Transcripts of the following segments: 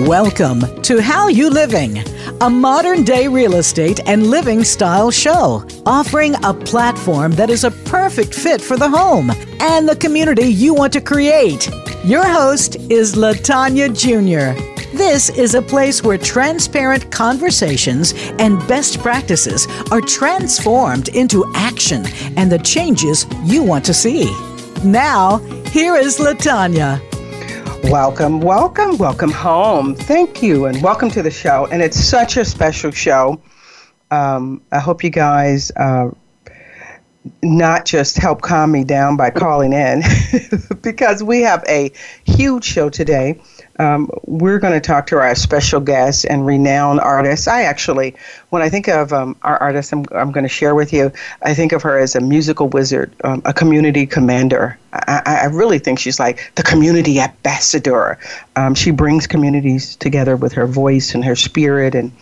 Welcome to How You Living, a modern day real estate and living style show, offering a platform that is a perfect fit for the home and the community you want to create. Your host is Latanya Jr. This is a place where transparent conversations and best practices are transformed into action and the changes you want to see. Now, here is Latanya. Welcome, welcome, welcome home. Thank you, and welcome to the show. And it's such a special show. Um, I hope you guys uh, not just help calm me down by calling in, because we have a huge show today um, we're going to talk to our special guest and renowned artist. I actually, when I think of um, our artist, I'm, I'm going to share with you, I think of her as a musical wizard, um, a community commander. I, I, really think she's like the community ambassador. Um, she brings communities together with her voice and her spirit and,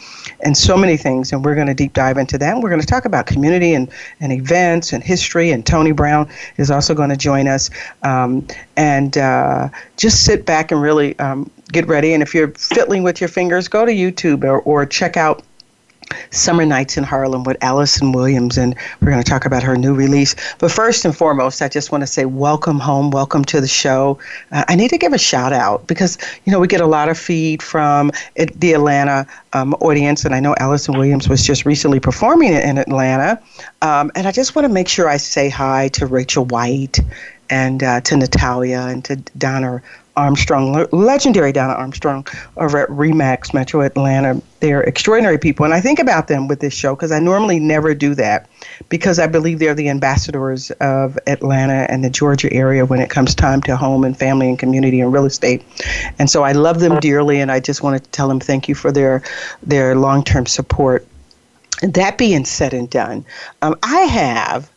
and so many things. And we're going to deep dive into that. And we're going to talk about community and, and events and history. And Tony Brown is also going to join us. Um, and uh, just sit back and really um, get ready. And if you're fiddling with your fingers, go to YouTube or, or check out Summer Nights in Harlem with Alyson Williams, and we're going to talk about her new release. But first and foremost, I just want to say welcome home, welcome to the show. Uh, I need to give a shout out because you know we get a lot of feed from it, the Atlanta um, audience, and I know Alyson Williams was just recently performing in Atlanta, um, and I just want to make sure I say hi to Rachel White and uh, to Natalia and to Donna Armstrong, legendary Donna Armstrong over at Remax Metro Atlanta. They're extraordinary people. And I think about them with this show because I normally never do that because I believe they're the ambassadors of Atlanta and the Georgia area when it comes time to home and family and community and real estate. And so I love them dearly and I just want to tell them thank you for their, their long term support. That being said and done, um, I have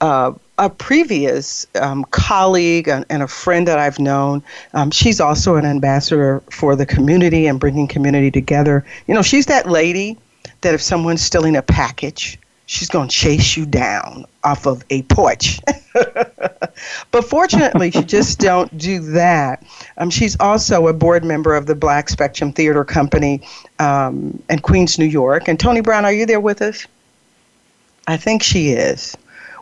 uh, a previous um, colleague and, and, a friend that I've known. Um, she's also an ambassador for the community and bringing community together. You know, she's that lady that if someone's stealing a package, she's going to chase you down off of a porch. but fortunately, she just don't do that. Um, she's also a board member of the Black Spectrum Theater Company um, in Queens, New York. And Tony Brown, are you there with us? I think she is.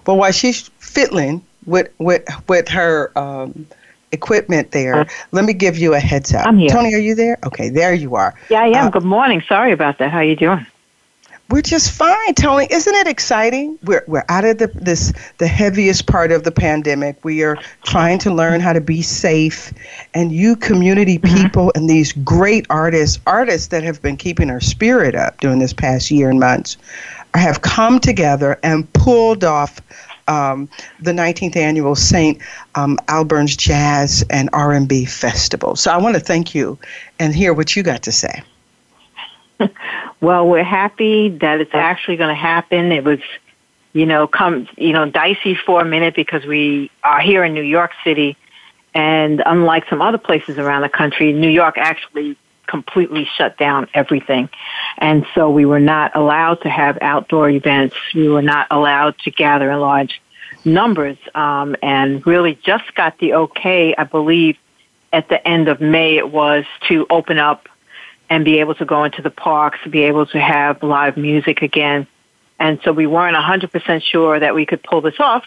But while she's fiddling with with with her um, equipment there, uh, let me give you a heads up. I'm here. Tony, are you there? Okay, there you are. Yeah, I am. Uh, Good morning. Sorry about that. How are you doing? We're just fine, Tony. Isn't it exciting? We're we're out of the this the heaviest part of the pandemic. We are trying to learn how to be safe, and you community mm-hmm. people mm-hmm. and these great artists, artists that have been keeping our spirit up during this past year and months, have come together and pulled off um, the 19th annual St. Um, Albans Jazz and R&B Festival. So I want to thank you and hear what you got to say. well, we're happy that it's actually going to happen. It was, you know, come, you know, dicey for a minute because we are here in New York City, and unlike some other places around the country, New York actually completely shut down everything. And so we were not allowed to have outdoor events. We were not allowed to gather in large numbers. Um, and really just got the okay, I believe, at the end of May it was to open up and be able to go into the parks, be able to have live music again. And so we weren't 100% sure that we could pull this off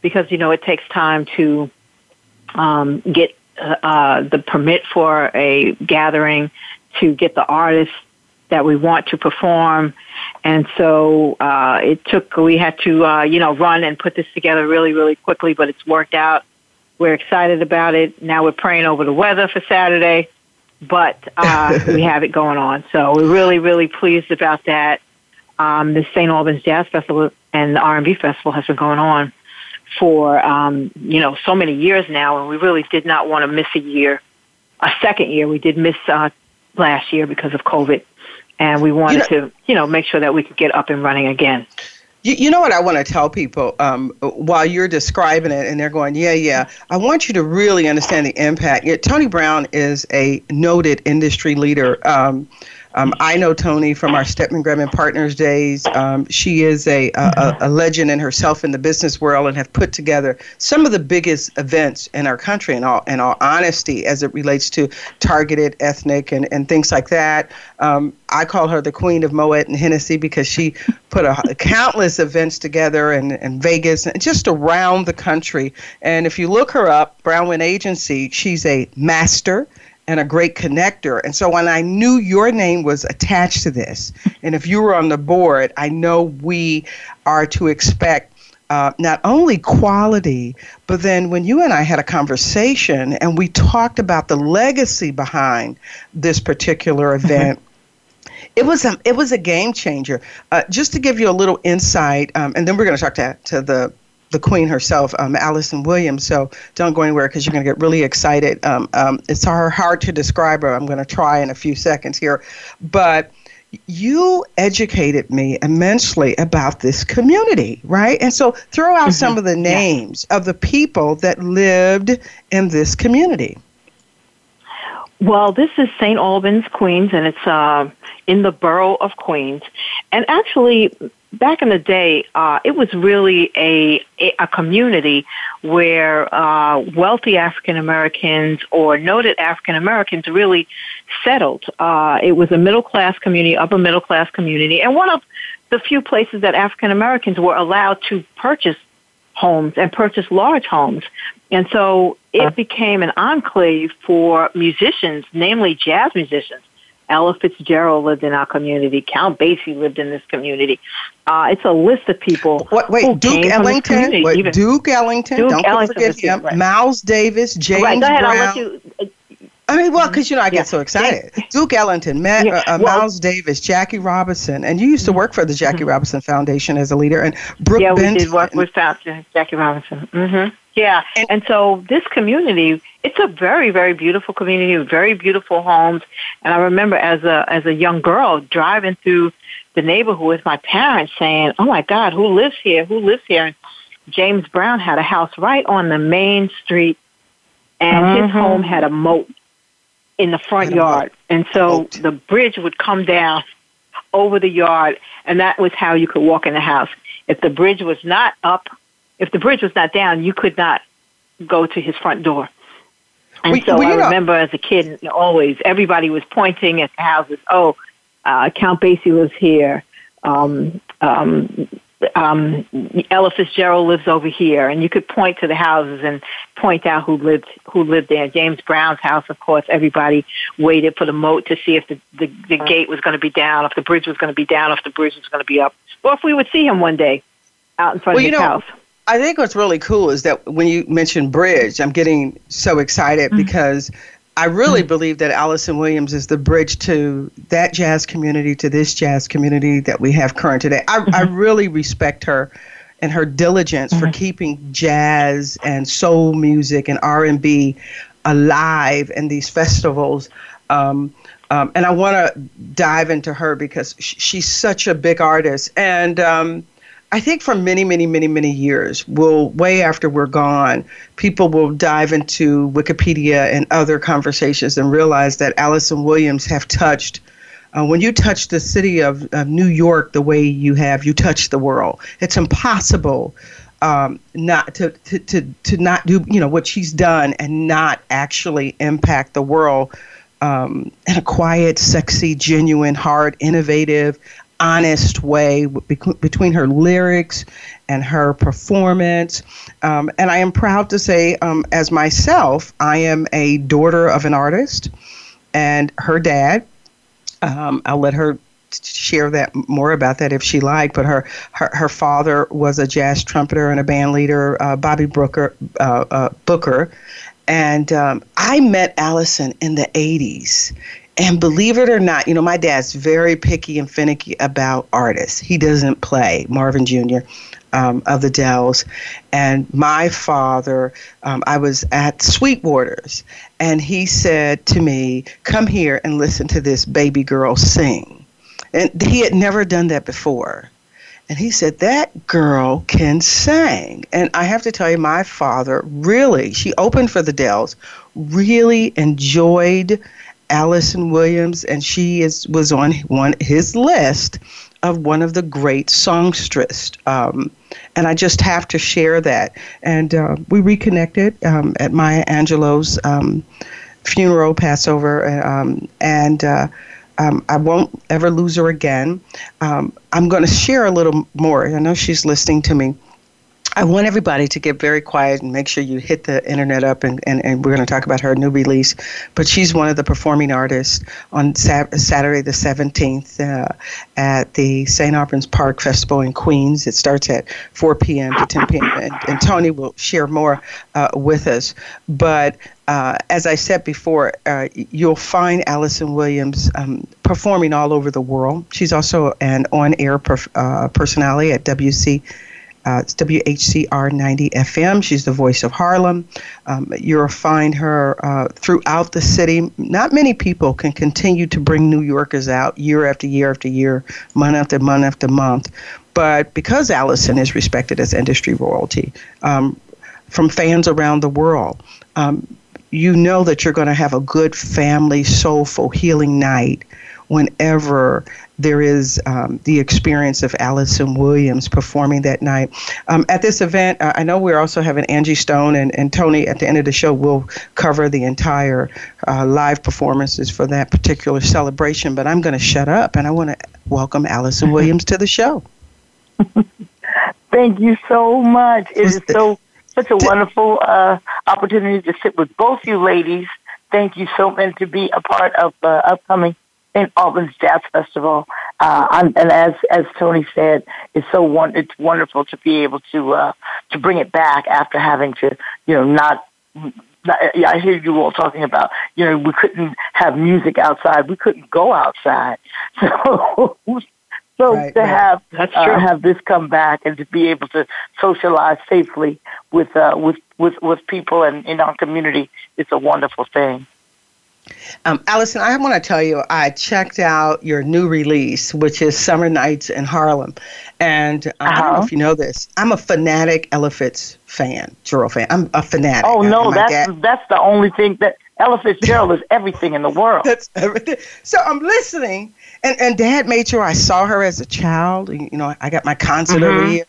because, you know, it takes time to um, get uh, the permit for a gathering to get the artists that we want to perform. And so uh, it took, we had to, uh, you know, run and put this together really, really quickly, but it's worked out. We're excited about it. Now we're praying over the weather for Saturday, but uh, we have it going on. So we're really, really pleased about that. Um, the St. Albans Jazz Festival and the R&B Festival has been going on for um, you know so many years now, and we really did not want to miss a year, a second year. We did miss uh, last year because of COVID, and we wanted you know, to you know make sure that we could get up and running again. You, you know what I want to tell people um, while you're describing it, and they're going, yeah, yeah. I want you to really understand the impact. Yeah, Tony Brown is a noted industry leader. Um, Um, I know Tony from our Stedman Graham Partners days. Um, she is a, a, a legend in herself in the business world and have put together some of the biggest events in our country. In all in all honesty, as it relates to targeted ethnic and, and things like that. Um, I call her the queen of Moet and Hennessy because she put a, countless events together in, in Vegas and just around the country. And if you look her up, Brownwind Agency, she's a master and a great connector. And so when I knew your name was attached to this, and if you were on the board, I know we are to expect uh, not only quality, but then when you and I had a conversation and we talked about the legacy behind this particular event. It was a it was a game changer. Uh, just to give you a little insight, um, and then we're going to talk to to the the queen herself, um, Alyson Williams. So don't go anywhere because you're going to get really excited. Um, um, it's hard to describe her. I'm going to try in a few seconds here, but you educated me immensely about this community, right? And so throw out mm-hmm. some of the names yeah. of the people that lived in this community. Well, this is St. Albans, Queens, and it's uh, in the borough of Queens. And actually, back in the day, uh, it was really a a community where uh, wealthy African Americans or noted African Americans really settled. Uh, it was a middle class community, upper middle class community, and one of the few places that African Americans were allowed to purchase homes and purchase large homes. And so it became an enclave for musicians, namely jazz musicians. Ella Fitzgerald lived in our community. Count Basie lived in this community. Uh, it's a list of people. What, wait, Duke Ellington. Wait, Duke Ellington. Duke Don't Ellington forget him. Right. Miles Davis. James right, go ahead, Brown. I'll let you, I mean, well, because you know, I get yeah. so excited. Duke Ellington, Matt, yeah. uh, uh, well, Miles Davis, Jackie Robinson, and you used to work for the Jackie mm-hmm. Robinson Foundation as a leader, and Brooke yeah, Benton. we did work with Jackie Robinson. Mm-hmm. Yeah, and, and so this community, it's a very, very beautiful community with very beautiful homes. And I remember as a as a young girl driving through the neighborhood with my parents, saying, "Oh my God, who lives here? Who lives here?" And James Brown had a house right on the main street, and mm-hmm. his home had a moat in the front yard. And so the bridge would come down over the yard, and that was how you could walk in the house. If the bridge was not up, if the bridge was not down, you could not go to his front door. And so I remember as a kid, always everybody was pointing at the houses. Oh, uh, Count Basie was here. Um, um, um, Ella Fitzgerald lives over here, and you could point to the houses and point out who lived who lived there. James Brown's house, of course, everybody waited for the moat to see if the the, the gate was going to be down, if the bridge was going to be down, if the bridge was going to be up, or if we would see him one day out in front well, of his know, house. I think what's really cool is that when you mentioned bridge, I'm getting so excited mm-hmm. because I really mm-hmm. believe that Alyson Williams is the bridge to that jazz community, to this jazz community that we have current today. I, mm-hmm. I really respect her and her diligence mm-hmm. for keeping jazz and soul music and R&B alive in these festivals. Um, um, and I want to dive into her because sh- she's such a big artist. And um, I think for many, many, many, many years, will way after we're gone, people will dive into Wikipedia and other conversations and realize that Alyson Williams have touched. Uh, when you touch the city of, of New York the way you have, you touch the world. It's impossible um, not to, to, to, to not do you know what she's done and not actually impact the world um, in a quiet, sexy, genuine, hard, innovative, honest way between her lyrics and her performance. Um, and I am proud to say, um, as myself, I am a daughter of an artist, and her dad. Um, I'll let her share that more about that if she liked. But her her, her father was a jazz trumpeter and a band leader, uh, Bobby Brooker uh, uh, Booker. And um, I met Alyson in the 80s. And believe it or not, you know, my dad's very picky and finicky about artists. He doesn't play Marvin Jr. Um, of the Dells. And my father, um, I was at Sweetwater's, and he said to me, Come here and listen to this baby girl sing. And he had never done that before. And he said, That girl can sing. And I have to tell you, my father really, she opened for the Dells, really enjoyed Alyson Williams, and she is was on one his list of one of the great songsters. Um, and I just have to share that. And uh, we reconnected um, at Maya Angelou's um, funeral, Passover, um, and uh, um, I won't ever lose her again. Um, I'm going to share a little more. I know she's listening to me. I want everybody to get very quiet and make sure you hit the internet up, and, and, and we're going to talk about her new release. But she's one of the performing artists on Saturday the 17th uh, at the St. Albans Park Festival in Queens. It starts at 4 p.m. to 10 p.m., and, and Tony will share more uh, with us. But uh, as I said before, uh, you'll find Alyson Williams um, performing all over the world. She's also an on air perf- uh, personality at WC uh, it's WHCR 90 FM. She's the voice of Harlem. Um, you'll find her uh, throughout the city. Not many people can continue to bring New Yorkers out year after year after year, month after month after month. But because Alyson is respected as industry royalty um, from fans around the world, um, you know that you're going to have a good family, soulful, healing night whenever there is um, the experience of Alyson Williams performing that night. Um, at this event, uh, I know we're also having Angie Stone and, and Tony at the end of the show will cover the entire uh, live performances for that particular celebration, but I'm going to shut up and I want to welcome Alyson Williams to the show. Thank you so much. It is so such a wonderful uh, opportunity to sit with both you ladies. Thank you so much to be a part of the upcoming in Albans Jazz Festival. Uh, and as as Tony said, it's so one, it's wonderful to be able to uh, to bring it back after having to you know not. Yeah, I hear you all talking about, you know, we couldn't have music outside. We couldn't go outside. So, so right, to right. have That's uh, have this come back and to be able to socialize safely with uh, with with with people and in our community, it's a wonderful thing. Um, Alyson, I want to tell you, I checked out your new release, which is Summer Nights in Harlem. And uh, uh-huh. I don't know uh-huh. if you know this. I'm a fanatic Ella Fitz fan, Gerald fan. I'm a fanatic. Oh, no, that's, that's the only thing that Ella Fitzgerald is everything in the world. That's everything. So I'm listening, and, and Dad made sure I saw her as a child. You know, I got my concert mm-hmm. every year,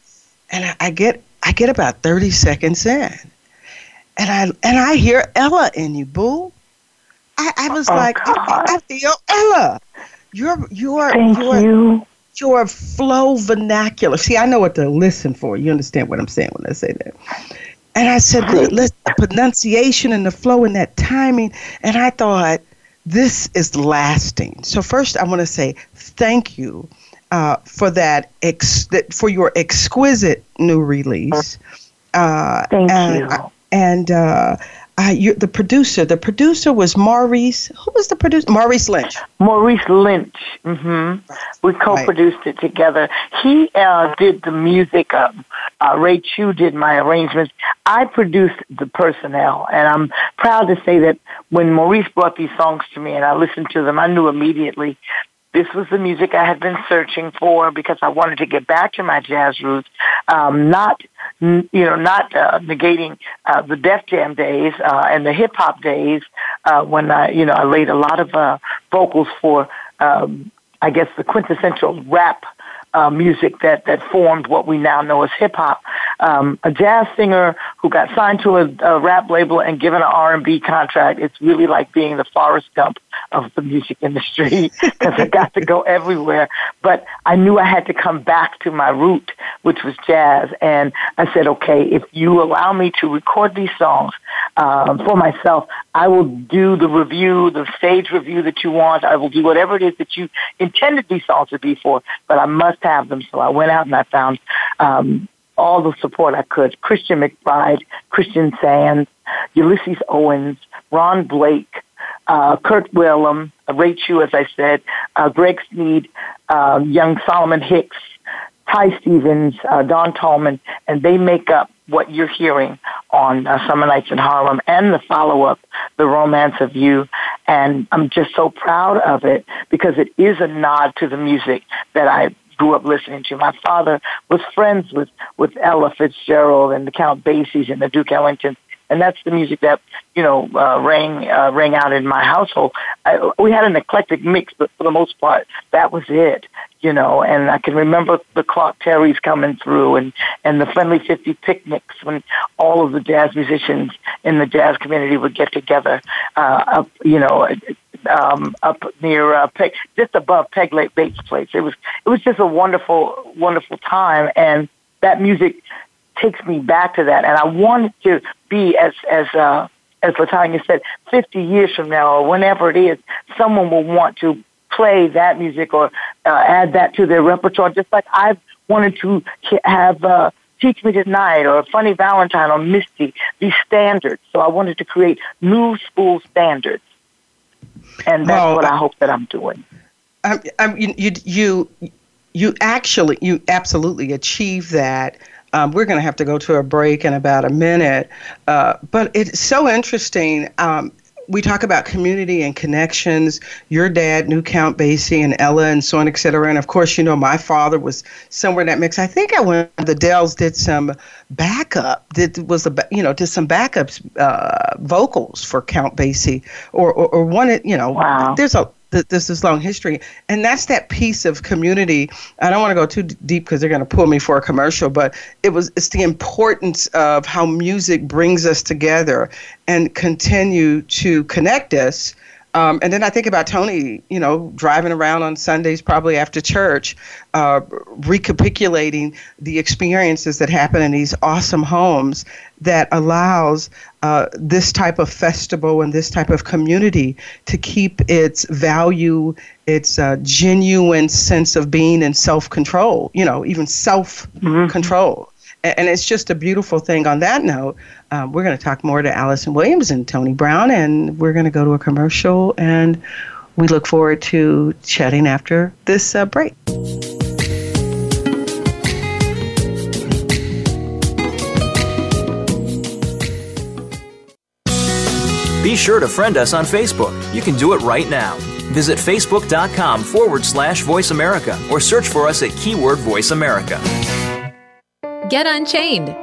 and I, I get I get about 30 seconds in, and I and I hear Ella in you, boo. I, I was oh, like. I feel Ella. You're you're Thank you're, you. Your flow vernacular. See, I know what to listen for. You understand what I'm saying when I say that. And I said, let the pronunciation and the flow and that timing. And I thought, this is lasting. So first, I want to say thank you uh, for that, ex- that, for your exquisite new release. Uh, thank and, you. And uh, uh, you, the producer. The producer was Maurice. Who was the producer? Maurice Lynch. Maurice Lynch. Mm-hmm. We co-produced right. it together. He uh, did the music. Um, uh, Ray Chew did my arrangements. I produced the personnel, and I'm proud to say that when Maurice brought these songs to me and I listened to them, I knew immediately this was the music I had been searching for because I wanted to get back to my jazz roots. Um, not, you know, not uh, negating uh, the Def Jam days uh, and the hip hop days uh, when I, you know, I laid a lot of uh, vocals for, um, I guess, the quintessential rap uh, music that that formed what we now know as hip hop. Um, a jazz singer who got signed to a, a rap label and given an R and B contract. It's really like being the Forrest Gump of the music industry because I got to go everywhere. But I knew I had to come back to my root, which was jazz. And I said, okay, if you allow me to record these songs um, for myself, I will do the review, the stage review that you want. I will do whatever it is that you intended these songs to be for. But I must have them. So I went out and I found um, all the support I could. Christian McBride, Christian Sands, Ulysses Owens, Ron Blake, uh, Kirk Whalum, Ray Chew, as I said, uh, Greg Sneed, uh, young Solomon Hicks, Ty Stevens, uh, Don Tallman, and they make up what you're hearing on uh, Summer Nights in Harlem and the follow-up, The Romance of You. And I'm just so proud of it because it is a nod to the music that I grew up listening to. My father was friends with, with Ella Fitzgerald and the Count Basies and the Duke Ellingtons and that's the music that you know uh, rang uh, rang out in my household. I, we had an eclectic mix, but for the most part, that was it. You know, and I can remember the Clark Terrys coming through, and and the Friendly Fifty picnics when all of the jazz musicians in the jazz community would get together uh, up, you know, um, up near uh, Peg, just above Peg Leg Bates Place. It was it was just a wonderful, wonderful time, and that music takes me back to that. And I wanted to be as as uh, as Latanya said, 50 years from now or whenever it is, someone will want to play that music or uh, add that to their repertoire, just like I've wanted to have. Uh, Teach Me Tonight or Funny Valentine or Misty, these standards. So I wanted to create new school standards and that's well, what I hope that I'm doing. Um, you, you, you, you actually, you absolutely achieve that. Um, we're going to have to go to a break in about a minute, uh, but it's so interesting. Um, we talk about community and connections. Your dad knew Count Basie and Ella and so on, et cetera. And of course, you know, my father was somewhere in that mix. I think I went, the Dells did some backup, did, was, a, you know, did some backups, uh, vocals for Count Basie or, or, or one, you know, wow. there's a, this this long history, and that's that piece of community. I don't want to go too deep because they're going to pull me for a commercial, but it was it's the importance of how music brings us together and continue to connect us um, and then I think about Tony, you know, driving around on Sundays, probably after church, uh, recapitulating the experiences that happen in these awesome homes that allows uh, this type of festival and this type of community to keep its value, its uh, genuine sense of being and self control, you know, even self control. Mm-hmm and it's just a beautiful thing. On that note, um, we're going to talk more to Alyson Williams and Tony Brown, and we're going to go to a commercial, and we look forward to chatting after this uh, break. Be sure to friend us on Facebook. You can do it right now. Visit facebook.com forward slash voice America or search for us at keyword voice America. Get Unchained.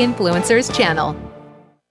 Influencers channel.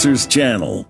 Influencers Channel.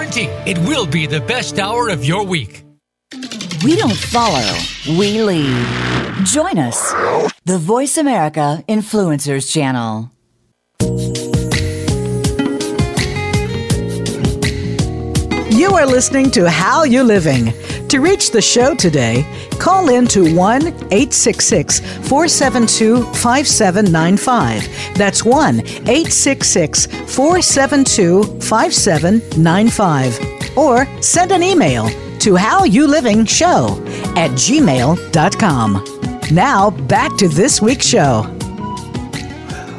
it will be the best hour of your week. We don't follow, we lead. Join us, the Voice America Influencers Channel. You are listening to How You Living. To reach the show today, call in to 1 866 472 5795. That's 1 866 472 5795. Or send an email to howyouliving.show at gmail.com. Now, back to this week's show.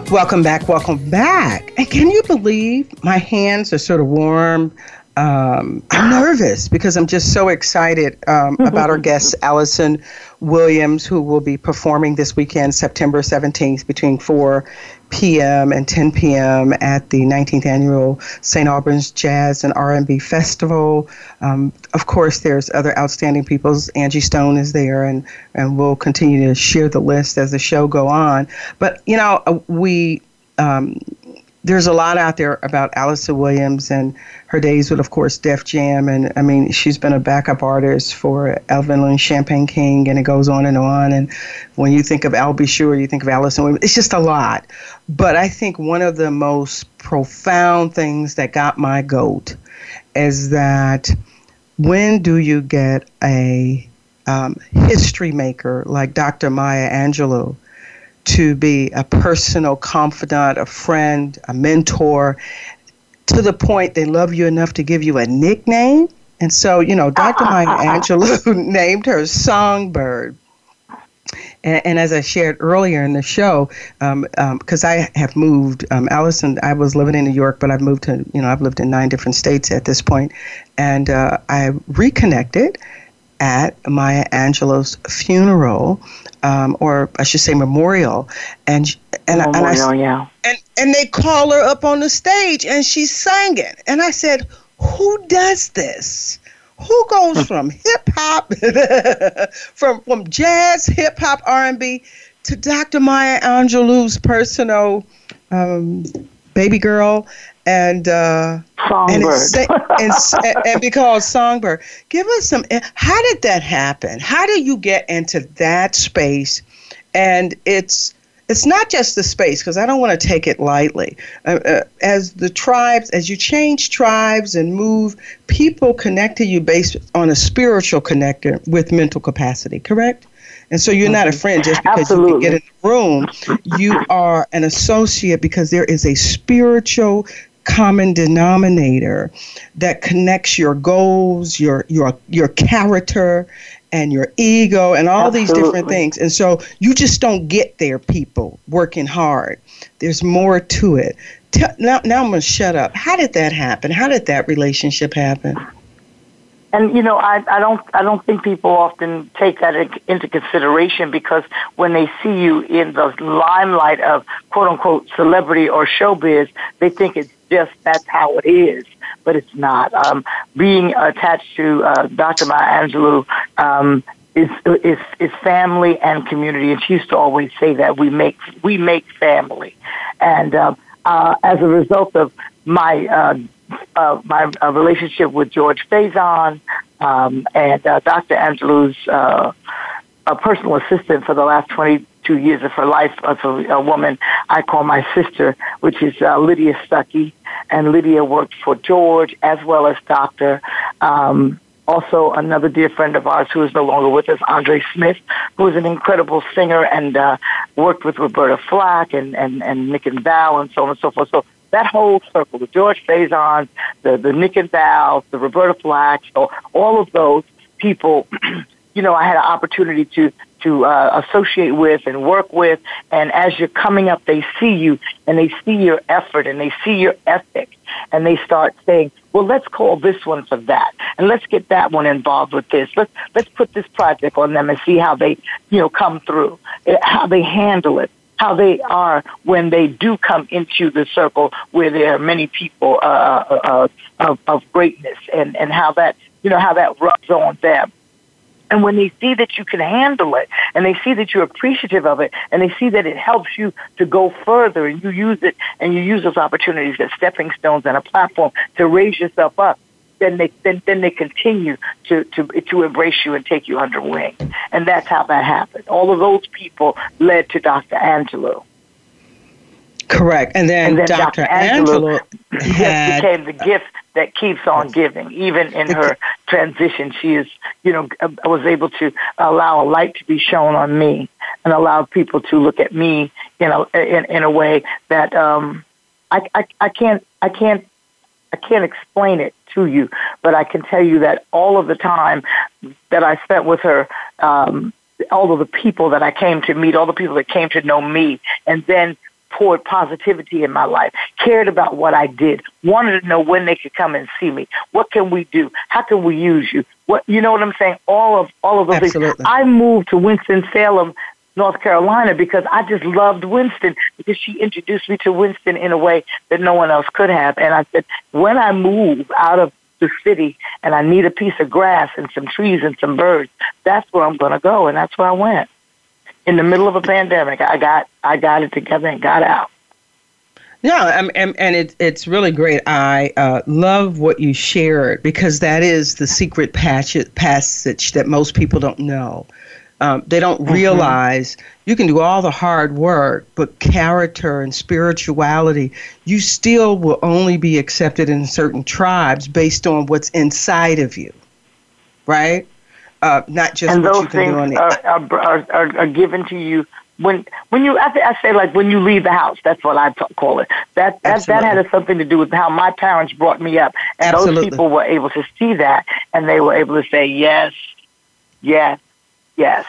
Welcome back, welcome back. And can you believe my hands are sort of warm? Um, I'm nervous because I'm just so excited um, about our guest, Allison Williams, who will be performing this weekend, September 17th, between 4 p.m. and 10 p.m. at the 19th annual St. Albans Jazz and R&B Festival. Um, of course, there's other outstanding people. Angie Stone is there, and and we'll continue to share the list as the show go on. But you know, uh, we um, there's a lot out there about Alyson Williams and her days with, of course, Def Jam. And I mean, she's been a backup artist for Evelyn Champagne King, and it goes on and on. And when you think of Al. Sure, you think of Alyson Williams. It's just a lot. But I think one of the most profound things that got my goat is that when do you get a um, history maker like Dr. Maya Angelou? To be a personal confidant, a friend, a mentor, to the point they love you enough to give you a nickname. And so, you know, Dr. Maya Angelou named her Songbird. And, and, as I shared earlier in the show, because um, um, I have moved, um, Alyson, I was living in New York, but I've moved to, you know, I've lived in nine different states at this point, and uh, I reconnected at Maya Angelou's funeral um, or I should say memorial, and and, memorial, and I yeah. and and they call her up on the stage and she's singing, and I said, who does this? Who goes from hip hop, from from jazz, hip hop, R and B, to Dr. Maya Angelou's personal um, baby girl and uh, Songbird. And, and, and because Songbird. Give us some. How did that happen? How did you get into that space? And it's it's not just the space because I don't want to take it lightly. Uh, uh, as the tribes, as you change tribes and move, people connect to you based on a spiritual connector with mental capacity. Correct? And so you're not a friend just because Absolutely. you can get in the room. You are an associate because there is a spiritual common denominator that connects your goals, your your your character, and your ego, and all Absolutely. these different things. And so you just don't get there, people working hard. There's more to it. Tell, now, now I'm gonna shut up. How did that happen? How did that relationship happen? And you know, I, I don't I don't think people often take that into consideration because when they see you in the limelight of quote unquote celebrity or showbiz, they think it's just that's how it is, but it's not. Um, being attached to uh, Dr. Maya Angelou um, is, is is family and community, and she used to always say that we make we make family, and uh, uh, as a result of my uh, uh, my uh, relationship with George Faison um, and uh, Dr. Angelou's uh, a personal assistant for the last 22 years of her life of a, a woman I call my sister, which is uh, Lydia Stuckey. And Lydia worked for George as well as Dr. Um, also, another dear friend of ours who is no longer with us, Andre Smith, who is an incredible singer and uh, worked with Roberta Flack and, and, and Nick and Val and so on and so forth. So that whole circle, the George Faison, the, the Nick and Val, the Roberta Flack, so all of those people, you know, I had an opportunity to to uh, associate with and work with. And as you're coming up, they see you and they see your effort and they see your ethic and they start saying, well, let's call this one for that and let's get that one involved with this. Let's, let's put this project on them and see how they, you know, come through, eh, how they handle it how they are when they do come into the circle where there are many people uh, uh, uh, of, of greatness and, and how that you know how that rubs on them. And when they see that you can handle it and they see that you're appreciative of it and they see that it helps you to go further and you use it and you use those opportunities as stepping stones and a platform to raise yourself up, then they then, then they continue to, to to embrace you and take you under wing. And that's how that happened. All of those people led to Dr. Angelou. Correct. And then, and then Dr. Dr. Angelou had, became the gift that keeps on giving. Even in her transition, she is, you know, I was able to allow a light to be shown on me and allow people to look at me in a in, in a way that um, I, I I can't I can't I can't explain it to you, but I can tell you that all of the time that I spent with her, um, all of the people that I came to meet, all the people that came to know me, and then poured positivity in my life, cared about what I did, wanted to know when they could come and see me. What can we do? How can we use you? What you know what I'm saying? All of all of those Absolutely. things. I moved to Winston Salem North Carolina because I just loved Winston because she introduced me to Winston in a way that no one else could have. And I said, when I move out of the city and I need a piece of grass and some trees and some birds, that's where I'm going to go. And that's where I went. In the middle of a pandemic, I got I got it together and got out. Yeah, and, and it, it's really great. I uh, love what you shared because that is the secret passage, passage that most people don't know. Um, they don't mm-hmm. realize you can do all the hard work, but character and spirituality, you still will only be accepted in certain tribes based on what's inside of you, right? Uh, not just and what those you can things do on the are, are, are, are given to you when when you I, th- I say like when you leave the house that's what I t- call it. That that that had something to do with how my parents brought me up. And Absolutely. those people were able to see that and they were able to say yes yes yes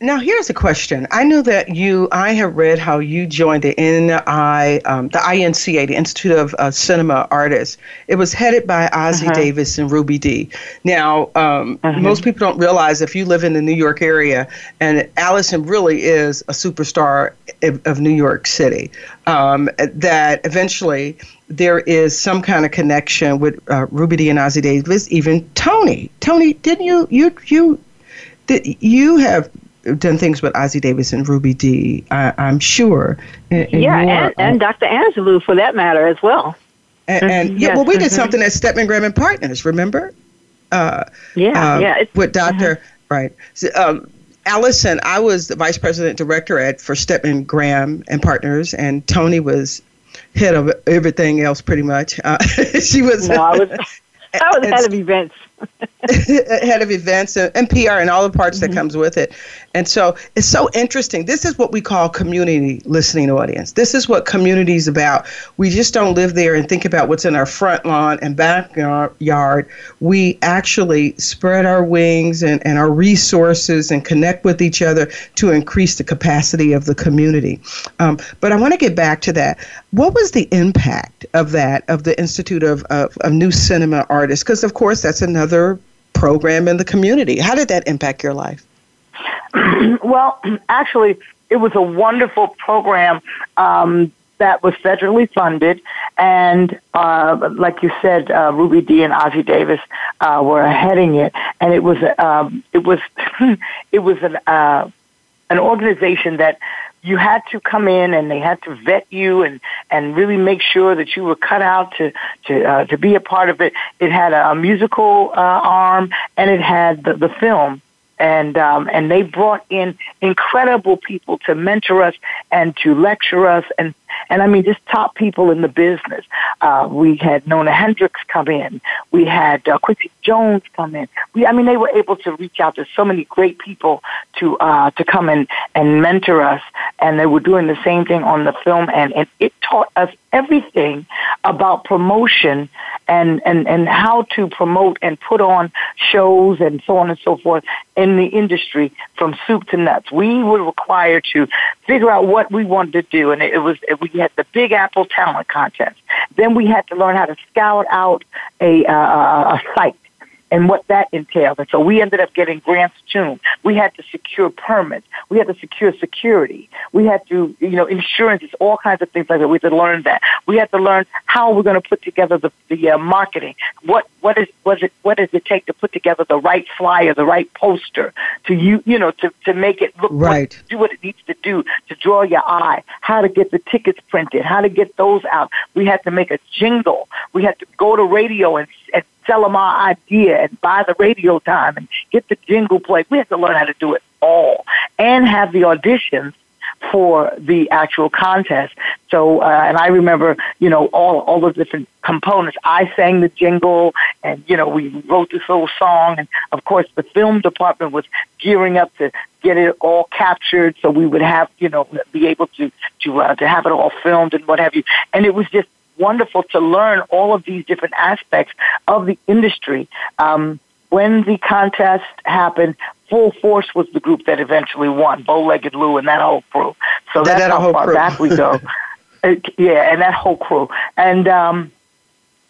now here's a question. I know that you. I have read how you joined the NI, um, the INCA, the Institute of uh, Cinema Artists. It was headed by Ossie Uh-huh. Davis and Ruby Dee. Now, um, Uh-huh. most people don't realize if you live in the New York area, and Alyson really is a superstar of, of New York City. Um, that eventually there is some kind of connection with uh, Ruby Dee and Ossie Davis. Even Tony. Tony, didn't you? You you did you have done things with Ossie Davis and Ruby Dee, I, I'm sure. in- in yeah, your, and, and Dr. Angelou for that matter as well. and, and yeah, yes, well, we did mhm. something at Stedman Graham and Partners. Remember? Uh, Yeah, um, yeah. With doctor right. So, um, Alyson, I was the vice president director at for Stedman Graham and Partners, and Tony was head of everything else pretty much. Uh, she was. no, I was, I was head of events. head of events and, and PR and all the parts Mm-hmm. that comes with it. And so it's so interesting. This is what we call community listening audience. This is what community is about. We just don't live there and think about what's in our front lawn and backyard. We actually spread our wings and, and our resources and connect with each other to increase the capacity of the community. Um, but I want to get back to that. What was the impact of that, of the Institute of, of, of New Cinema Artists? Because, of course, that's another program in the community. How did that impact your life? well, actually, it was a wonderful program um, that was federally funded, and uh, like you said, uh, Ruby Dee and Ossie Davis uh, were heading it, and it was um, it was it was an uh, an organization that you had to come in and they had to vet you and and really make sure that you were cut out to to uh, to be a part of it. It had a, a musical uh, arm and it had the, the film and um, and they brought in incredible people to mentor us and to lecture us and and I mean just top people in the business. Uh, we had Nona Hendryx come in. We had uh, Quincy Jones come in. We I mean they were able to reach out to so many great people to uh, to come in and mentor us, and they were doing the same thing on the film and and it taught us everything about promotion and and and how to promote and put on shows and so on and so forth in the industry from soup to nuts. We were required to figure out what we wanted to do, and it was we had the Big Apple Talent Contest. Then we had to learn how to scout out a uh, a site and what that entailed. And so we ended up getting grants too. We had to secure permits. We had to secure security. We had to, you know, insurances, all kinds of things like that. We had to learn that. We had to learn how we're going to put together the, the uh, marketing. What what is was it? What does it take to put together the right flyer, the right poster to you, you know, to to make it look Right. what, do what it needs to do to draw your eye. How to get the tickets printed. How to get those out. We had to make a jingle. We had to go to radio and, and sell them our idea and buy the radio time and get the jingle played. We had to learn how to do it all and have the auditions for the actual contest. So, uh, and I remember, you know, all all the different components. I sang the jingle, and you know, we wrote this little song, and of course, the film department was gearing up to get it all captured, so we would have, you know, be able to to uh, to have it all filmed and what have you. And it was just wonderful to learn all of these different aspects of the industry. Um, when the contest happened, Full Force was the group that eventually won, Bow-Legged Lou and that whole crew. So That- that's that how far crew. back we go. Uh, yeah, and that whole crew. And um,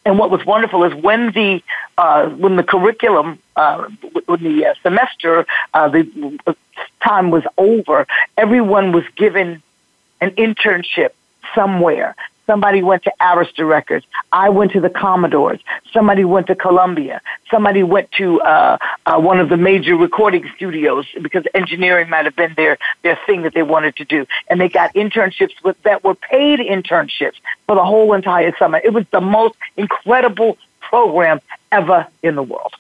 and what was wonderful is when the uh, when the curriculum uh, when the uh, semester uh, the uh, time was over, everyone was given an internship somewhere. Somebody went to Arista Records. I went to the Commodores. Somebody went to Columbia. Somebody went to uh, uh, one of the major recording studios because engineering might have been their their thing that they wanted to do, and they got internships with that were paid internships for the whole entire summer. It was the most incredible program ever in the world.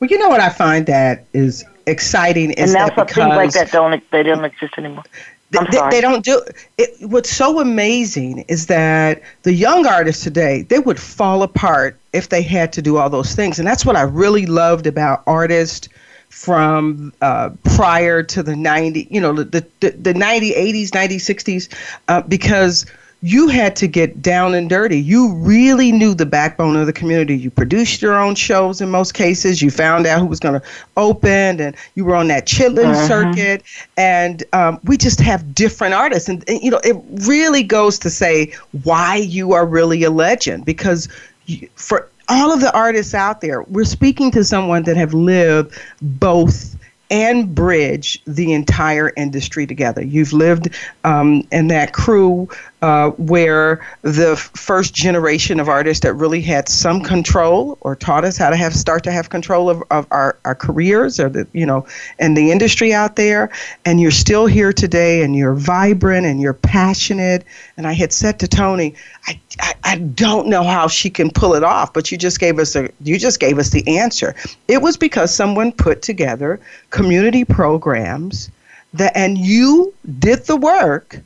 Well, you know what I find that is exciting is and now that because things like that don't they don't exist anymore. They, they don't do it. What's so amazing is that the young artists today they would fall apart if they had to do all those things, and that's what I really loved about artists from uh, prior to the 90, you know, the the, the 90, 80s, 90s, 60s, uh, because you had to get down and dirty. You really knew the backbone of the community. You produced your own shows in most cases. You found out who was going to open, and you were on that chitlin Uh-huh. circuit. And um, we just have different artists, and, and you know it really goes to say why you are really a legend because you, for all of the artists out there, we're speaking to someone that have lived both and bridge the entire industry together. You've lived um, in that crew uh, where the first generation of artists that really had some control or taught us how to have start to have control of, of our, our careers or the you know and the industry out there and you're still here today and you're vibrant and you're passionate. And I had said to Tony I, I, I don't know how she can pull it off but you just gave us a you just gave us the answer. It was because someone put together community programs that and you did the work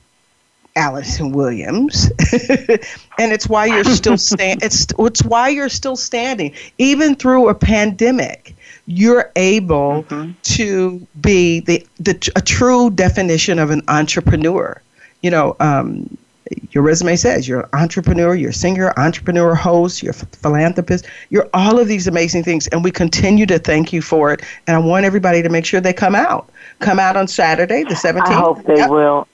Alyson Williams, and it's why you're still stand. It's it's why you're still standing, even through a pandemic. You're able to be the the a true definition of an entrepreneur. You know, um, your resume says you're an entrepreneur, you're a singer, entrepreneur, host, you're a philanthropist. You're all of these amazing things, and we continue to thank you for it. And I want everybody to make sure they come out. Come out on Saturday, the 17th. I hope they Yep. will.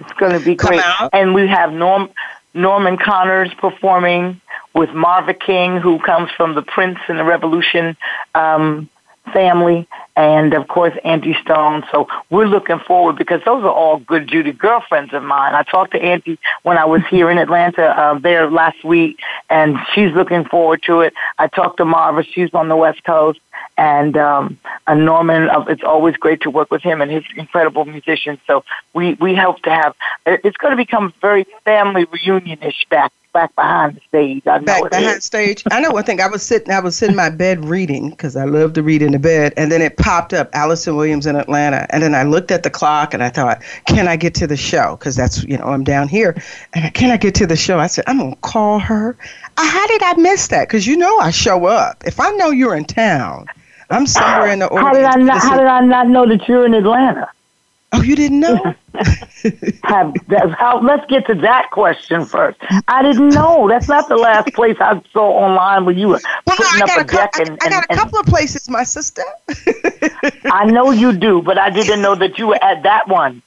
It's going to be great. And we have Norm Norman Connors performing with Marva King, who comes from the Prince and the Revolution um, family, and of course Angie Stone. So we're looking forward because those are all good Judy girlfriends of mine. I talked to Auntie when I was here in Atlanta uh, there last week, and she's looking forward to it. I talked to Marva; she's on the West Coast, and um, uh, Norman. Uh, it's always great to work with him and his incredible musicians. So we we hope to have. It's going to become very family reunionish back back behind the stage. I know back behind is. stage. I know one thing. I was sitting. I was sitting in my bed reading because I love to read in the bed, and then it popped up Alyson Williams in Atlanta, and then I looked at the clock and I thought, can I get to the show? Because that's you know I'm down here, and I, can I get to the show? I said I'm gonna call her. Uh, How did I miss that? Because you know I show up. If I know you're in town, I'm somewhere in the How did I not? How did I not know that you're in Atlanta? oh, you didn't know? How, let's get to that question first. I didn't know. That's not the last place I saw online where you were Well, putting I up got a a, deck I, and, I got a and- couple of places, my sister. I know you do, but I didn't know that you were at that one.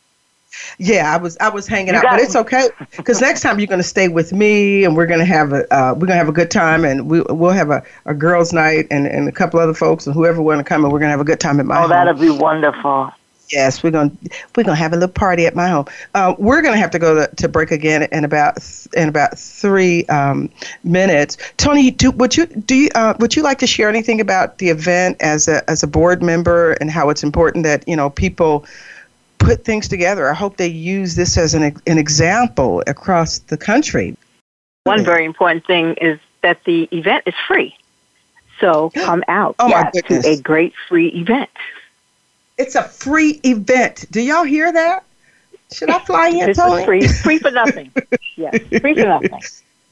Yeah, I was I was hanging You out, but it's okay because next time you're going to stay with me, and we're going to have a uh, we're going to have a good time, and we we'll have a, a girls' night, and, and a couple other folks, and whoever want to come, and we're going to have a good time at my Oh, home. that'll be wonderful. Yes, we're going to we're to have a little party at my home. Uh, we're going to have to go to, to break again in about th- in about three um, minutes. Tony, do would you do you, uh, would you like to share anything about the event as a as a board member and how it's important that you know people put things together? I hope they use this as an an example across the country. One very important thing is that the event is free. So come out Oh, yes, to a great free event. It's a free event. Do y'all hear that? Should I fly in, It's free, free for nothing. yes, free for nothing.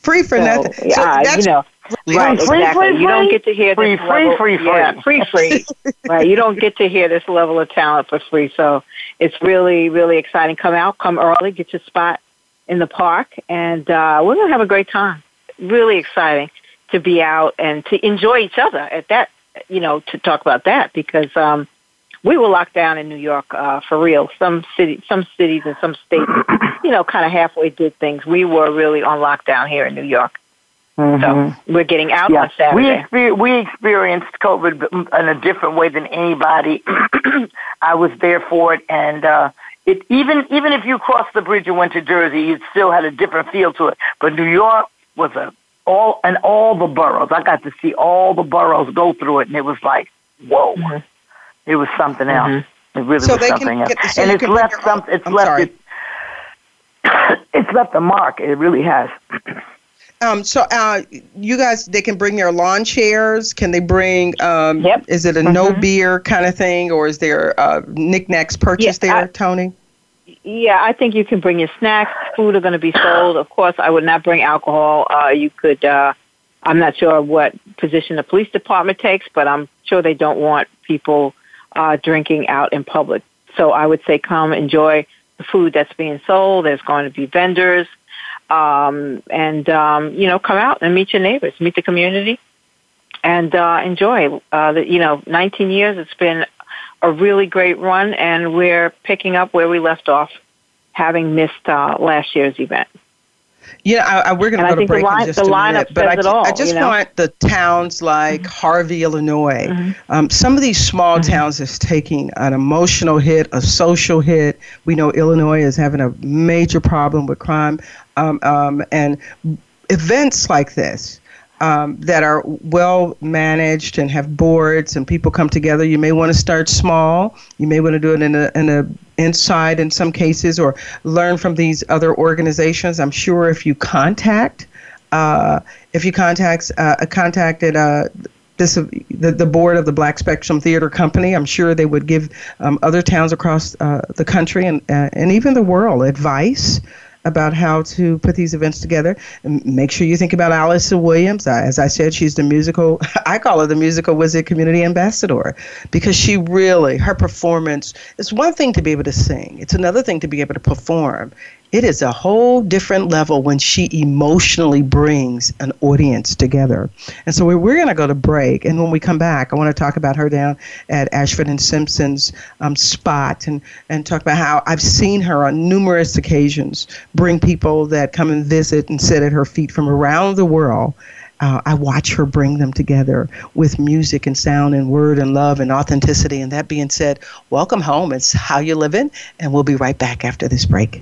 Free for So, nothing. So yeah, that's you know, really right? awesome. Free, exactly. free, you don't get to hear Free, this free, level. free, free. Yeah, free, free. right. You don't get to hear this level of talent for free. So it's really, really exciting. Come out, come early, get your spot in the park, and uh, we're gonna have a great time. Really exciting to be out and to enjoy each other at that. You know, to talk about that because um, we were locked down in New York uh, for real. Some city, some cities and some states, you know, kind of halfway did things. We were really on lockdown here in New York. Mm-hmm. So we're getting out yeah. on Saturday. We, we experienced COVID in a different way than anybody. I was there for it, and uh, it even even if you crossed the bridge and went to Jersey, it still had a different feel to it. But New York was a all and all the boroughs. I got to see all the boroughs go through it, and it was like, whoa, mm-hmm. It was something else. Mm-hmm. It really so was something else, get, so and it's left some. It's I'm left it. It's left a mark. It really has. Um, so, uh, you guys, they can bring their lawn chairs. Can they bring? Um, yep. Is it a mm-hmm. no beer kind of thing, or is there uh, knickknacks purchased yeah, there, I, Tony? Yeah, I think you can bring your snacks. Food are going to be sold. Of course, I would not bring alcohol. Uh, you could. Uh, I'm not sure what position the police department takes, but I'm sure they don't want people uh, drinking out in public. So I would say come enjoy the food that's being sold. There's going to be vendors um, and um, you know come out and meet your neighbors, meet the community, and uh, enjoy. Uh, the, you know, 19 years. It's been a really great run, and we're picking up where we left off, having missed uh, last year's event. Yeah, I, I, we're going to go to break line, in just a minute, but I, all, I just you know? want the towns like mm-hmm. Harvey, Illinois. Mm-hmm. Um, some of these small mm-hmm. towns is taking an emotional hit, a social hit. We know Illinois is having a major problem with crime, um, um, and events like this um, that are well managed and have boards and people come together. You may want to start small. You may want to do it in a in a inside in some cases, or learn from these other organizations. I'm sure if you contact, uh, if you contact uh, contacted. Uh, this, the, the board of the Black Spectrum Theater Company. I'm sure they would give um, other towns across uh, the country and uh, and even the world advice about how to put these events together. And make sure you think about Alyson Williams. As I said, she's the musical, I call her the musical wizard community ambassador because she really, her performance, it's one thing to be able to sing, it's another thing to be able to perform it is a whole different level when she emotionally brings an audience together. And so we're, we're going to go to break. And when we come back, I want to talk about her down at Ashford and Simpson's um, spot and, and talk about how I've seen her on numerous occasions bring people that come and visit and sit at her feet from around the world uh, I watch her bring them together with music and sound and word and love and authenticity. And that being said, welcome home. It's how you live living, and we'll be right back after this break.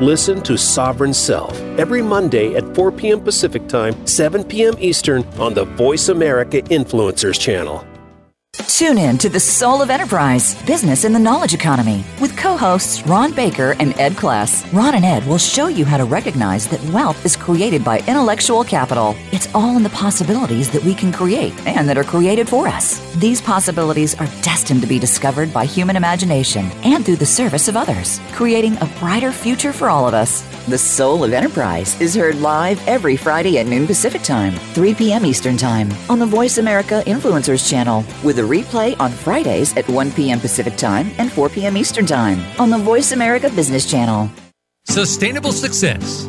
Listen to Sovereign Self every Monday at 4 p.m. Pacific Time, 7 p.m. Eastern on the Voice America Influencers channel. Tune in to The Soul of Enterprise Business in the Knowledge Economy with co hosts Ron Baker and Ed Kless. Ron and Ed will show you how to recognize that wealth is created by intellectual capital. It's all in the possibilities that we can create and that are created for us. These possibilities are destined to be discovered by human imagination and through the service of others, creating a brighter future for all of us. The Soul of Enterprise is heard live every Friday at noon Pacific Time, 3 p.m. Eastern Time on the Voice America Influencers channel with a replay on Fridays at 1 p.m. Pacific Time and 4 p.m. Eastern Time on the Voice America Business channel. Sustainable success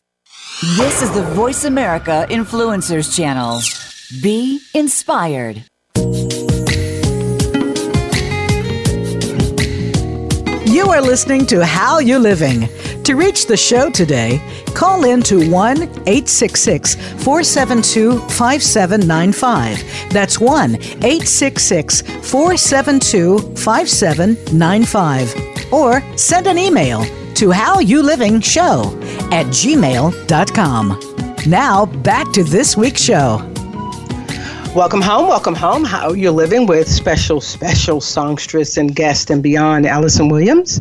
This is the Voice America Influencers channel. Be inspired. You are listening to How You Living. To reach the show today, call in to 1 866 472 5795. That's 1 866 472 5795. Or send an email to How You Living Show at gmail.com. Now, back to this week's show. Welcome home, welcome home. How you're living with special, special songstress and guest and beyond, Alyson Williams.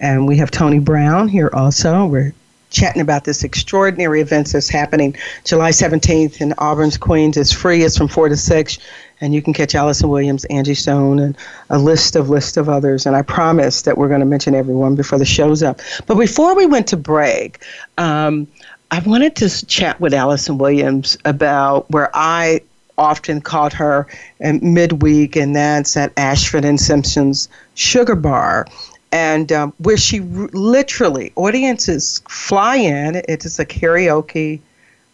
And we have Tony Brown here also. We're chatting about this extraordinary event that's happening July 17th in Auburn's Queens. It's free, it's from 4 to 6. And you can catch Alyson Williams, Angie Stone, and a list of list of others. And I promise that we're going to mention everyone before the show's up. But before we went to break, um, I wanted to chat with Alyson Williams about where I often caught her in midweek, and that's at Ashford and Simpson's Sugar Bar. And um, where she r- literally, audiences fly in. It is a karaoke,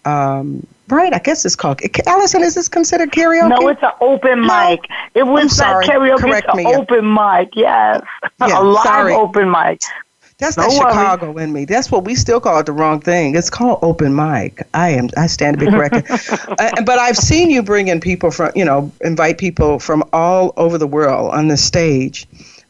um, right? I guess it's called. Alyson, is this considered karaoke? No, it's an open no. mic. It was not karaoke. Correct it's an me. open mic. Yes, yeah, a live sorry. open mic. That's no Chicago worries. in me. That's what we still call it the wrong thing. It's called open mic. I am. I stand to be corrected. uh, but I've seen you bring in people from, you know, invite people from all over the world on the stage,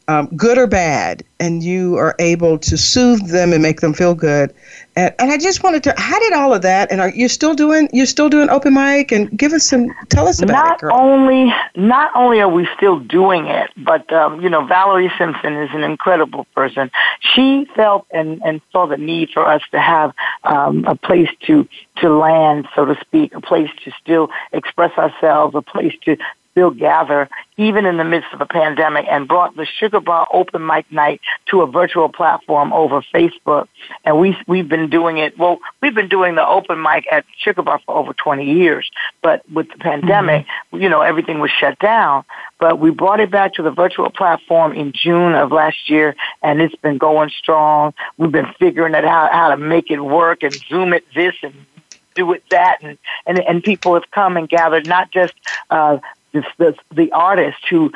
um, good or bad, and you are able to soothe them and make them feel good. And, and I just wanted to, how did all of that? And are you still doing? You're still doing open mic? And give us some. Tell us about not it, girl. only not only are we still doing it, but um, you know, Valerie Simpson is an incredible person. She felt and and saw the need for us to have um, a place to to land, so to speak, a place to still express ourselves, a place to still gather even in the midst of a pandemic and brought the Sugar Bar Open Mic Night to a virtual platform over Facebook. And we, we've been doing it, well, we've been doing the open mic at Sugar Bar for over 20 years. But with the pandemic, mm-hmm. you know, everything was shut down. But we brought it back to the virtual platform in June of last year and it's been going strong. We've been figuring out how, how to make it work and zoom it this and do it that and, and and people have come and gathered not just uh the, the, the artist who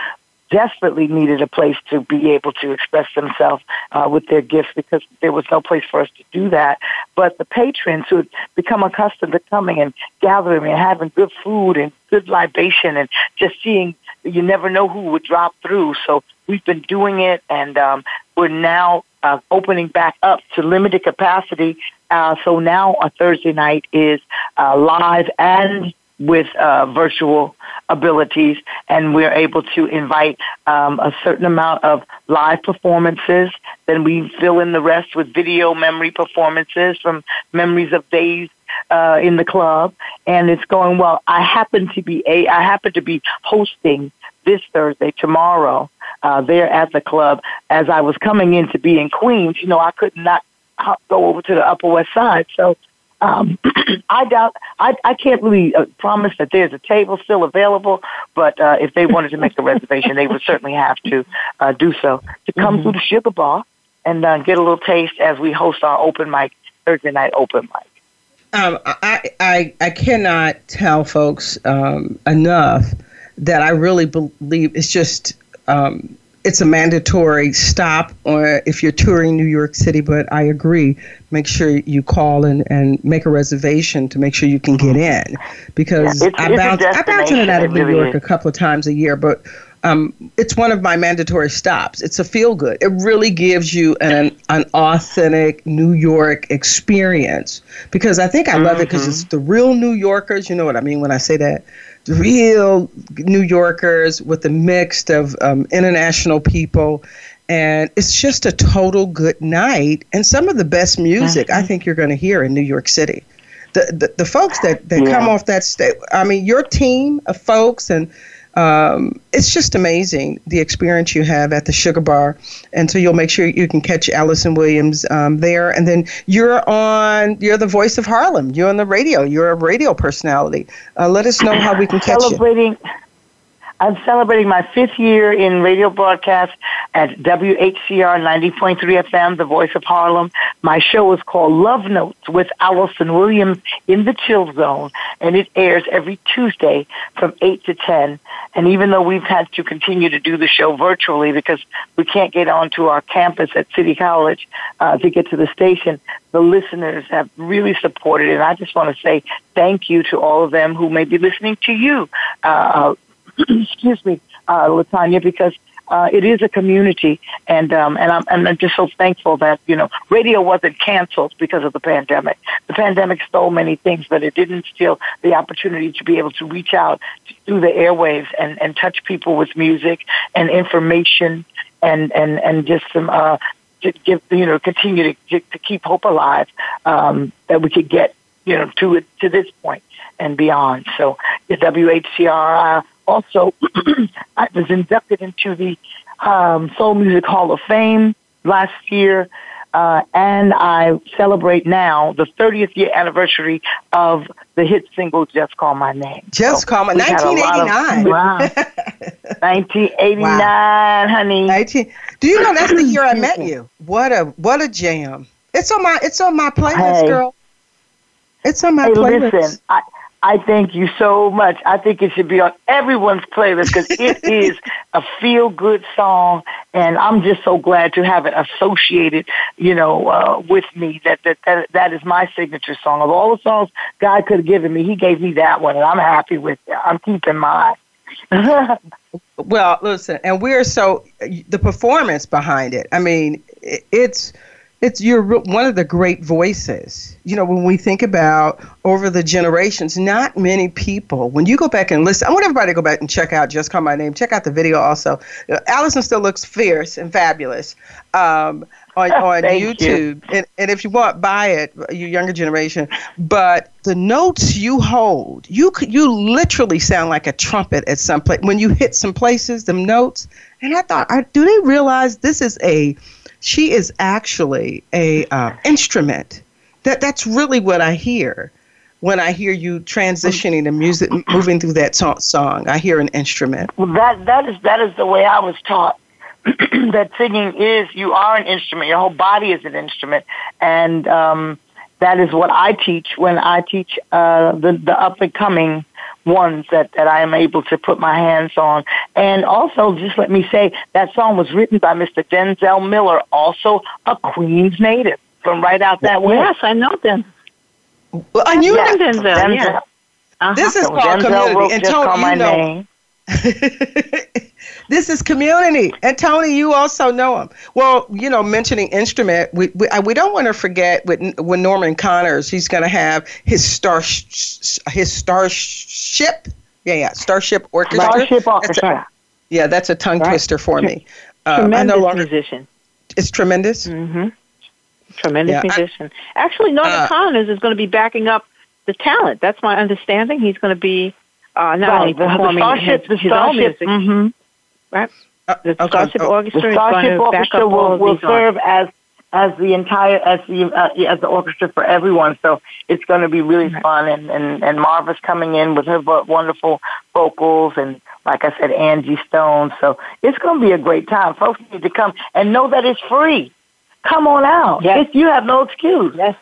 desperately needed a place to be able to express themselves uh, with their gifts because there was no place for us to do that. But the patrons who had become accustomed to coming and gathering and having good food and good libation and just seeing, you never know who would drop through. So we've been doing it and um, we're now uh, opening back up to limited capacity. Uh, so now a Thursday night is uh, live and with uh, virtual abilities, and we're able to invite um, a certain amount of live performances. Then we fill in the rest with video memory performances from memories of days uh, in the club, and it's going well. I happen to be a I happen to be hosting this Thursday tomorrow uh, there at the club. As I was coming in to be in Queens, you know, I could not go over to the Upper West Side, so um, I doubt. I I can't really uh, promise that there's a table still available, but uh, if they wanted to make a reservation, they would certainly have to uh, do so to come mm-hmm. through the Sugar Bar and uh, get a little taste as we host our open mic Thursday night open mic. Um, I, I I cannot tell folks um, enough that I really believe it's just um, it's a mandatory stop or if you're touring New York City, but I agree, make sure you call and, and make a reservation to make sure you can get in because yeah, it's, I, bounce, I bounce in and out of New York a couple of times a year, but um, it's one of my mandatory stops. It's a feel good. It really gives you an an authentic New York experience because I think I love mm-hmm. it because it's the real New Yorkers. You know what I mean when I say that real New Yorkers with a mix of um, international people. And it's just a total good night and some of the best music mm-hmm. I think you're going to hear in New York City. The, the, the folks that, that yeah. come off that stage, I mean, your team of folks and um, it's just amazing the experience you have at the Sugar Bar. And so you'll make sure you can catch Alyson Williams um, there. And then you're on, you're the voice of Harlem. You're on the radio. You're a radio personality. Uh, let us know how we can catch celebrating, you. I'm celebrating my fifth year in radio broadcast at WHCR 90.3 FM, the voice of Harlem. My show is called Love Notes with Alyson Williams in the Chill Zone, and it airs every Tuesday from 8 to 10. And even though we've had to continue to do the show virtually because we can't get onto our campus at City College uh, to get to the station, the listeners have really supported it. And I just want to say thank you to all of them who may be listening to you. Uh, excuse me, uh, Latanya, because uh, it is a community, and um, and I'm and I'm just so thankful that you know radio wasn't canceled because of the pandemic. The pandemic stole many things, but it didn't steal the opportunity to be able to reach out through the airwaves and and touch people with music and information and and and just some uh, to give you know continue to to keep hope alive um, that we could get you know to to this point and beyond. So the WHCR uh, also I was inducted into the um, Soul Music Hall of Fame last year. Uh, and I celebrate now the 30th year anniversary of the hit single "Just Call My Name." Just so call my 1989. Of, wow, 1989, wow. honey. 19, do you know that's the year I met you? What a what a jam! It's on my it's on my playlist, hey. girl. It's on my hey, playlist. Listen, I, I thank you so much. I think it should be on everyone's playlist because it is a feel good song, and I'm just so glad to have it associated, you know, uh, with me. That, that that that is my signature song. Of all the songs God could have given me, He gave me that one, and I'm happy with it. I'm keeping mine. well, listen, and we're so the performance behind it. I mean, it's it's you're one of the great voices. You know, when we think about over the generations, not many people. When you go back and listen, I want everybody to go back and check out "Just Call My Name." Check out the video also. Uh, Alyson still looks fierce and fabulous um, on on YouTube, you. and and if you want, buy it, you younger generation. But the notes you hold, you could you literally sound like a trumpet at some place when you hit some places. Them notes, and I thought, do they realize this is a she is actually a uh, instrument. That that's really what I hear when I hear you transitioning the music, moving through that so- song. I hear an instrument. Well, that that is that is the way I was taught. that singing is you are an instrument. Your whole body is an instrument, and um, that is what I teach when I teach uh, the the up and coming ones that, that I am able to put my hands on. And also, just let me say, that song was written by Mr. Denzel Miller, also a Queens native from right out that way. Yes, I know them. Well, I knew yes, Denzel. Denzel. Yeah. Uh-huh. This is so called Denzel community. And just Tony, call my you know, name. this is community. And Tony, you also know him. Well, you know, mentioning instrument, we we, we don't want to forget with when Norman Connors, he's going to have his star his starship. Yeah, yeah, Starship Orchestra. Starship Orchestra. That's a, yeah, that's a tongue right. twister for me. Uh, tremendous no longer, musician. It's tremendous. Mm-hmm. Tremendous Yeah, I- musician. Actually, Norman Uh, Connors is going to be backing up the talent. That's my understanding. He's going to be uh, not Right, only the, the performing Starship, his, the his own Starship, music, hmm right? Uh, The okay, Starship oh, Orchestra the is going Starship to back Orchestra up will, will these serve as as the entire as the uh, as the orchestra for everyone. So it's going to be really Right. fun. And and and Marva's coming in with her wonderful vocals and. Like I said, Angie Stone. So it's going to be a great time. Folks need to come and know that it's free. Come on out. Yes. It's, you have no excuse. Yes.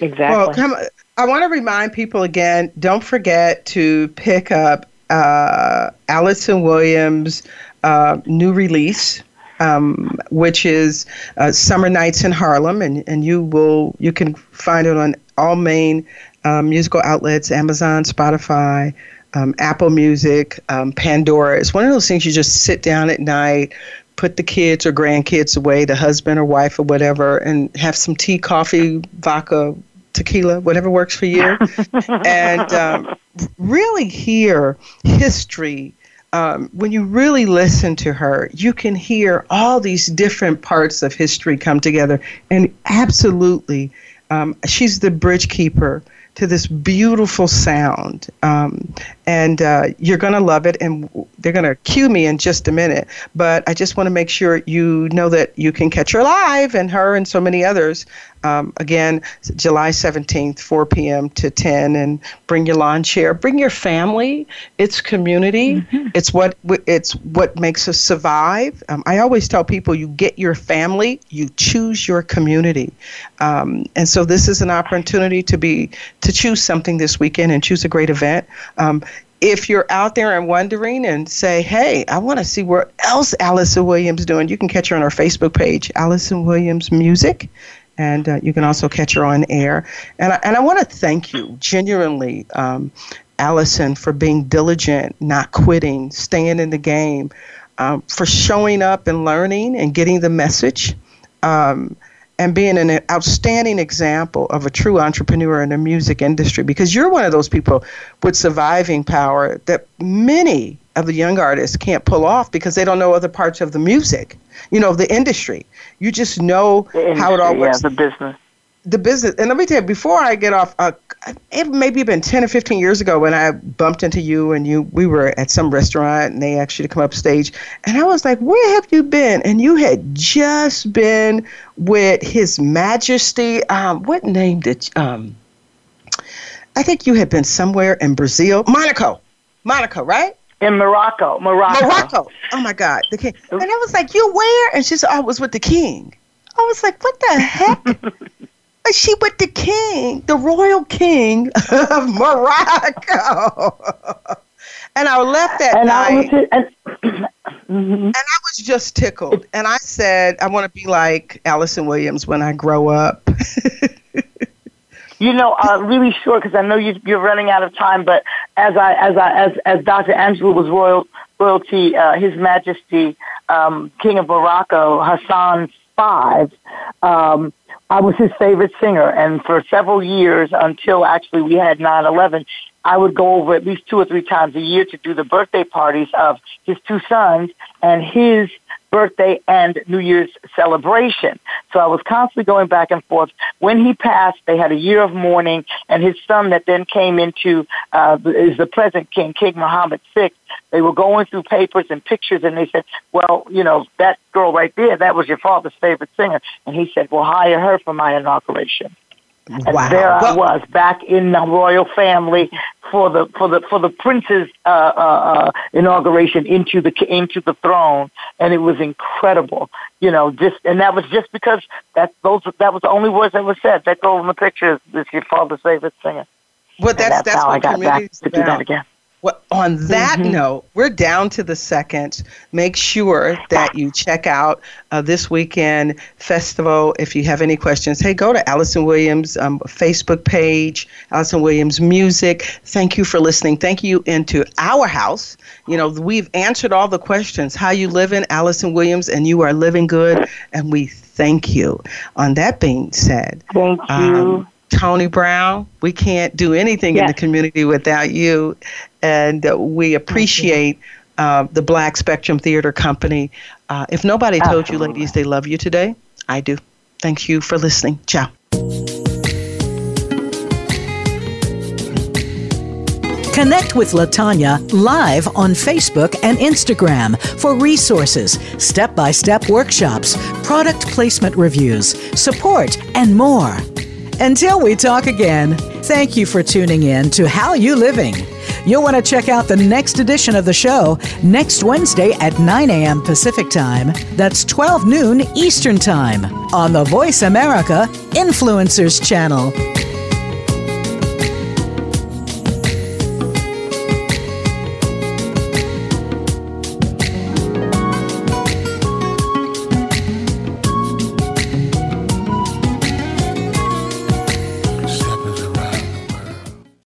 Exactly. Well, come, I want to remind people again don't forget to pick up uh, Alyson Williams' uh, new release. Um, which is uh, Summer Nights in Harlem, and, and you will you can find it on all main uh, musical outlets: Amazon, Spotify, um, Apple Music, um, Pandora. It's one of those things you just sit down at night, put the kids or grandkids away, the husband or wife or whatever, and have some tea, coffee, vodka, tequila, whatever works for you, and um, really hear history. Um, when you really listen to her, you can hear all these different parts of history come together. And absolutely, um, she's the bridge keeper to this beautiful sound. Um, and uh, you're going to love it. And they're going to cue me in just a minute. But I just want to make sure you know that you can catch her live and her and so many others. Um, again, July 17th, 4 p.m. to 10, and bring your lawn chair, bring your family. It's community. Mm-hmm. It's what it's what makes us survive. Um, I always tell people, you get your family, you choose your community, um, and so this is an opportunity to be to choose something this weekend and choose a great event. Um, if you're out there and wondering and say, hey, I want to see what else Alyson Williams is doing, you can catch her on our Facebook page, Alyson Williams Music. And uh, you can also catch her on air. And I, and I want to thank you genuinely, um, Alyson, for being diligent, not quitting, staying in the game, um, for showing up and learning and getting the message. Um, and being an outstanding example of a true entrepreneur in the music industry because you're one of those people with surviving power that many of the young artists can't pull off because they don't know other parts of the music, you know, the industry. You just know industry, how it all works. Yeah, the business the business and let me tell you before i get off uh, it maybe been 10 or 15 years ago when i bumped into you and you we were at some restaurant and they asked you to come up stage and i was like where have you been and you had just been with his majesty um, what name did um, i think you had been somewhere in brazil monaco monaco right in Morocco, Morocco. Morocco. Oh my God, the king. And I was like, "You where?" And she said, "I was with the king." I was like, "What the heck?" she with the king, the royal king of Morocco. and I left that and night. I was, and, mm-hmm. and I was just tickled. And I said, I want to be like Alyson Williams when I grow up. you know, uh, really short because I know you, you're running out of time. But as I, as I, as as Dr. Angela was royal royalty, uh, His Majesty um, King of Morocco, Hassan Five. Um, I was his favorite singer, and for several years, until actually we had 9/11, I would go over at least two or three times a year to do the birthday parties of his two sons and his birthday and New Year's celebration. So I was constantly going back and forth. When he passed, they had a year of mourning, and his son that then came into uh, is the present king, King Mohammed VI. They were going through papers and pictures, and they said, "Well, you know that girl right there, that was your father's favorite singer." And he said, "Well, hire her for my inauguration." And wow. there I was back in the royal family for the for the for the prince's uh, uh, uh, inauguration into the into the throne, and it was incredible. You know, just and that was just because that those that was the only words that were said. That girl in the picture is, is your father's favorite singer. Well, that's that's, that's how I got back to do that again. Well, on that Mhm. note, we're down to the second. Make sure that you check out uh, this weekend festival. If you have any questions, hey, go to Alyson Williams' um, Facebook page, Alyson Williams Music. Thank you for listening. Thank you into our house. You know, we've answered all the questions. How you living, Alyson Williams, and you are living good, and we thank you. On that being said, Thank you. um, Tony Brown, we can't do anything in the community without you. And uh, we appreciate uh, the Black Spectrum Theater Company. Uh, if nobody told you, ladies, they love you today, I do. Thank you for listening. Ciao. Connect with Latanya live on Facebook and Instagram for resources, step by step workshops, product placement reviews, support, and more. Until we talk again, thank you for tuning in to How You Living. You'll want to check out the next edition of the show next Wednesday at 9 a.m. Pacific Time. That's 12 noon Eastern Time on the Voice America Influencers Channel.